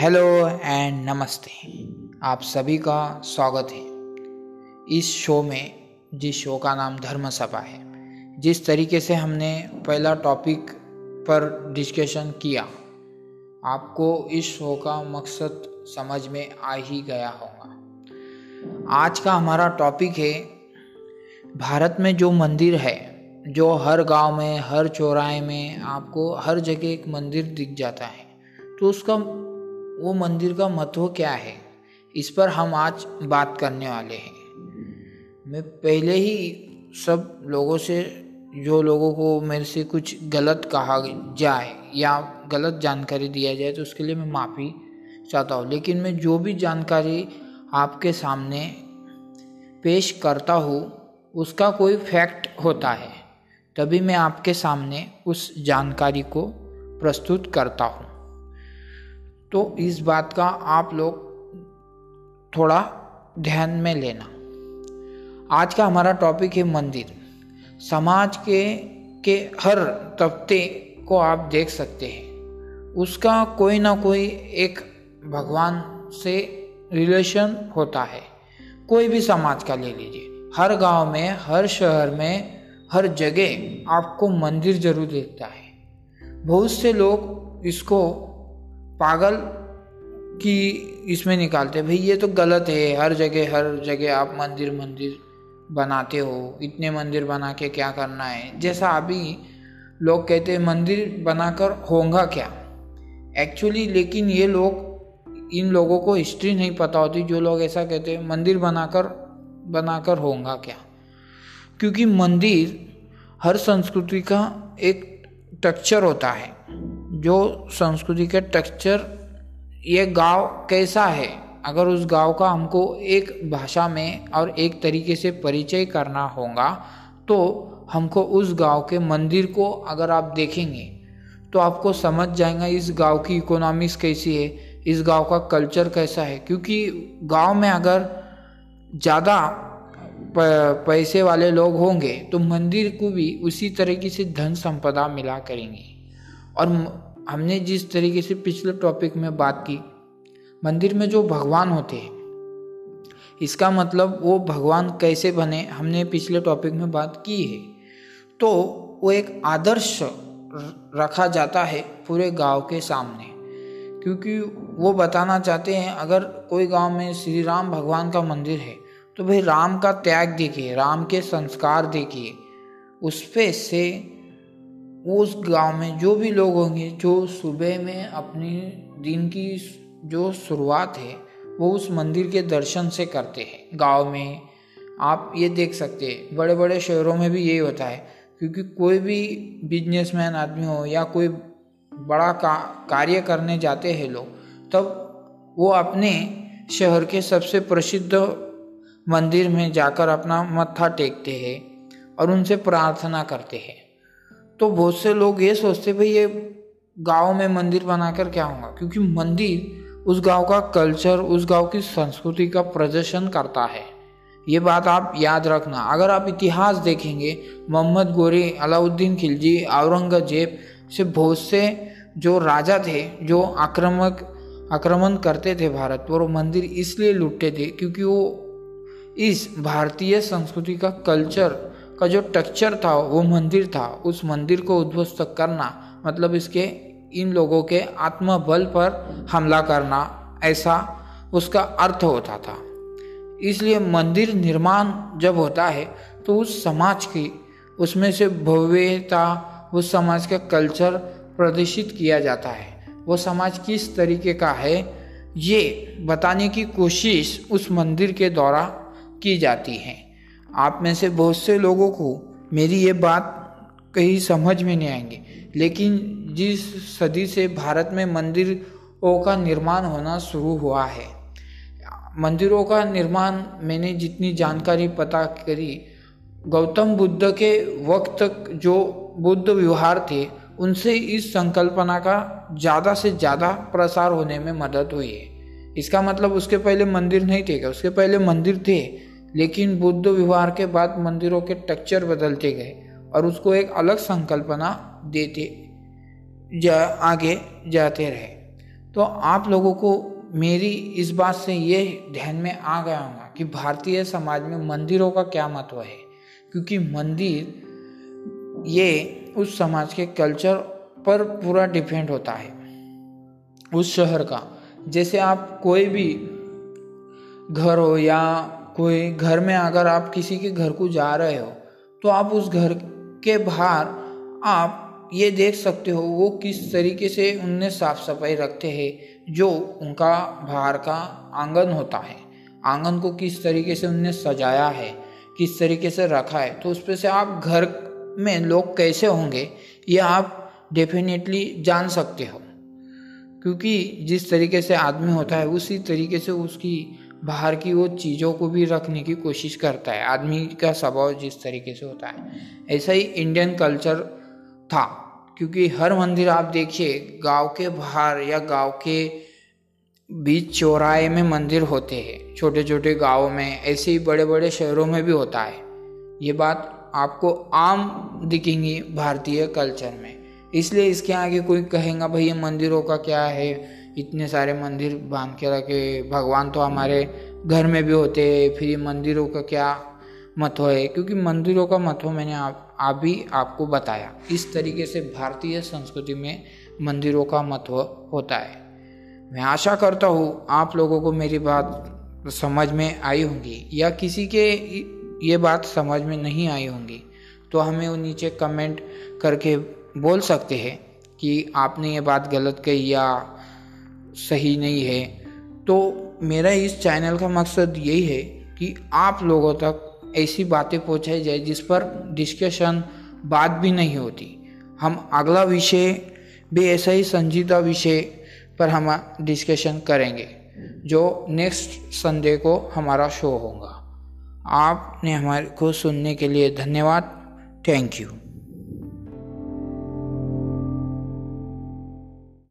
Hello and नमस्ते। आप सभी का स्वागत है। इस शो में, जिस शो का नाम धर्म सभा है, जिस तरीके से हमने पहला टॉपिक पर डिस्कशन किया, आपको इस शो का मकसद समझ में आ ही गया होगा। आज का हमारा टॉपिक है, भारत में जो मंदिर है, जो हर गाँव में, हर चौराहे में आपको हर जगह एक मंदिर दिख जाता है तो उसका वो मंदिर का महत्व क्या है? इस पर हम आज बात करने वाले हैं। मैं पहले ही सब लोगों से, जो लोगों को मेरे से कुछ गलत कहा जाए या गलत जानकारी दिया जाए तो उसके लिए मैं माफ़ी चाहता हूँ। लेकिन मैं जो भी जानकारी आपके सामने पेश करता हूँ, उसका कोई फैक्ट होता है, तभी मैं आपके सामने उस जानकारी को प्रस्तुत करता हूँ। तो इस बात का आप लोग थोड़ा ध्यान में लेना। आज का हमारा टॉपिक है मंदिर। समाज के के हर तबके को आप देख सकते हैं। उसका कोई ना कोई एक भगवान से रिलेशन होता है। कोई भी समाज का ले लीजिए। हर गाँव में, हर शहर में, हर जगह आपको मंदिर ज़रूर देखता है। बहुत से लोग इसको पागल की इसमें निकालते भाई, ये तो गलत है। हर जगह हर जगह आप मंदिर मंदिर बनाते हो। इतने मंदिर बना के क्या करना है? जैसा अभी लोग कहते हैं, मंदिर बनाकर होगा क्या? एक्चुअली लेकिन ये लोग, इन लोगों को हिस्ट्री नहीं पता होती। जो लोग ऐसा कहते हैं, मंदिर बनाकर बनाकर होगा क्या? क्योंकि मंदिर हर संस्कृति का एक टेक्चर होता है। जो संस्कृति के टेक्सचर ये गाँव कैसा है? अगर उस गाँव का हमको एक भाषा में और एक तरीके से परिचय करना होगा तो हमको उस गाँव के मंदिर को अगर आप देखेंगे तो आपको समझ जाएगा इस गाँव की इकोनॉमिक्स कैसी है, इस गाँव का कल्चर कैसा है। क्योंकि गाँव में अगर ज़्यादा पैसे वाले लोग होंगे तो मंदिर को भी उसी तरीके से धन संपदा मिला करेंगे। और हमने जिस तरीके से पिछले टॉपिक में बात की, मंदिर में जो भगवान होते हैं, इसका मतलब वो भगवान कैसे बने, हमने पिछले टॉपिक में बात की है। तो वो एक आदर्श रखा जाता है पूरे गाँव के सामने, क्योंकि वो बताना चाहते हैं, अगर कोई गाँव में श्री राम भगवान का मंदिर है तो भाई राम का त्याग देखिए, राम के संस्कार देखिए उस पे से उस गाँव में जो भी लोग होंगे, जो सुबह में अपनी दिन की जो शुरुआत है, वो उस मंदिर के दर्शन से करते हैं। गाँव में आप ये देख सकते हैं बड़े बड़े शहरों में भी यही होता है, क्योंकि कोई भी बिजनेसमैन आदमी हो या कोई बड़ा का, कार्य करने जाते हैं लोग, तब वो अपने शहर के सबसे प्रसिद्ध मंदिर में जाकर अपना मत्था टेकते हैं और उनसे प्रार्थना करते हैं। तो बहुत से लोग ये सोचते भाई ये गाँव में मंदिर बनाकर क्या होगा? क्योंकि मंदिर उस गाँव का कल्चर, उस गाँव की संस्कृति का प्रदर्शन करता है। ये बात आप याद रखना। अगर आप इतिहास देखेंगे, मोहम्मद गोरी, अलाउद्दीन खिलजी, औरंगज़ेब से बहुत से जो राजा थे, जो आक्रमक, आक्रमण करते थे भारत पर वो मंदिर इसलिए लुटते थे क्योंकि वो इस भारतीय संस्कृति का कल्चर का जो टेक्चर था, वो मंदिर था, उस मंदिर को उद्ध्वस्त करना मतलब इसके, इन लोगों के आत्मबल पर हमला करना, ऐसा उसका अर्थ होता था। इसलिए मंदिर निर्माण जब होता है तो उस समाज की, उसमें से भव्यता, उस समाज का कल्चर प्रदर्शित किया जाता है। वो समाज किस तरीके का है, ये बताने की कोशिश उस मंदिर के द्वारा की जाती है। आप में से बहुत से लोगों को मेरी ये बात कहीं समझ में नहीं आएँगे। लेकिन जिस सदी से भारत में मंदिरों का निर्माण होना शुरू हुआ है, मंदिरों का निर्माण मैंने जितनी जानकारी पता करी, गौतम बुद्ध के वक्त तक जो बुद्ध व्यवहार थे, उनसे इस संकल्पना का ज़्यादा से ज़्यादा प्रसार होने में मदद हुई है। इसका मतलब उसके पहले मंदिर नहीं थे क्या? उसके पहले मंदिर थे लेकिन बुद्ध विवाह के बाद मंदिरों के टेक्चर बदलते गए और उसको एक अलग संकल्पना देते, जा, आगे जाते रहे। तो आप लोगों को मेरी इस बात से ये ध्यान में आ गया होगा कि भारतीय समाज में मंदिरों का क्या महत्व है, क्योंकि मंदिर, ये उस समाज के कल्चर पर पूरा डिपेंड होता है। उस शहर का, जैसे आप कोई भी घर हो या कोई घर में अगर आप किसी के घर को जा रहे हो तो आप उस घर के बाहर आप ये देख सकते हो वो किस तरीके से उनने साफ़ सफ़ाई रखते हैं, जो उनका बाहर का आँगन होता है। आँगन को किस तरीके से उनने सजाया है, किस तरीके से रखा है तो उस पर से आप घर में लोग कैसे होंगे, ये आप डेफिनेटली जान सकते हो। क्योंकि जिस तरीके से आदमी होता है, उसी तरीके से उसकी बाहर की वो चीज़ों को भी रखने की कोशिश करता है। आदमी का स्वभाव जिस तरीके से होता है। ऐसा ही इंडियन कल्चर था, क्योंकि हर मंदिर आप देखिए, गाँव के बाहर या गाँव के बीच चौराहे में मंदिर होते हैं। छोटे छोटे गाँव में, ऐसे ही बड़े बड़े शहरों में भी होता है। ये बात आपको आम दिखेंगी भारतीय कल्चर में। इसलिए इसके आगे कोई कहेगा भाई ये मंदिरों का क्या है? इतने सारे मंदिर बाँध के रखे। भगवान तो हमारे घर में भी होते हैं। फिर मंदिरों का क्या महत्व है? क्योंकि मंदिरों का महत्व मैंने आप अभी आपको बताया। इस तरीके से भारतीय संस्कृति में मंदिरों का महत्व होता है। मैं आशा करता हूँ आप लोगों को मेरी बात समझ में आई होंगी या किसी के ये बात समझ में नहीं आई होंगी। तो हमें नीचे कमेंट करके बोल सकते हैं कि आपने ये बात गलत कही या सही नहीं है। तो मेरा इस चैनल का मकसद यही है कि आप लोगों तक ऐसी बातें पहुंचाई जाए जिस पर डिस्कशन बात भी नहीं होती। हम अगला विषय, भी ऐसा ही संजीदा विषय पर हम डिस्कशन करेंगे, जो नेक्स्ट संडे को हमारा शो होगा। आपने हमारे को सुनने के लिए धन्यवाद। Thank you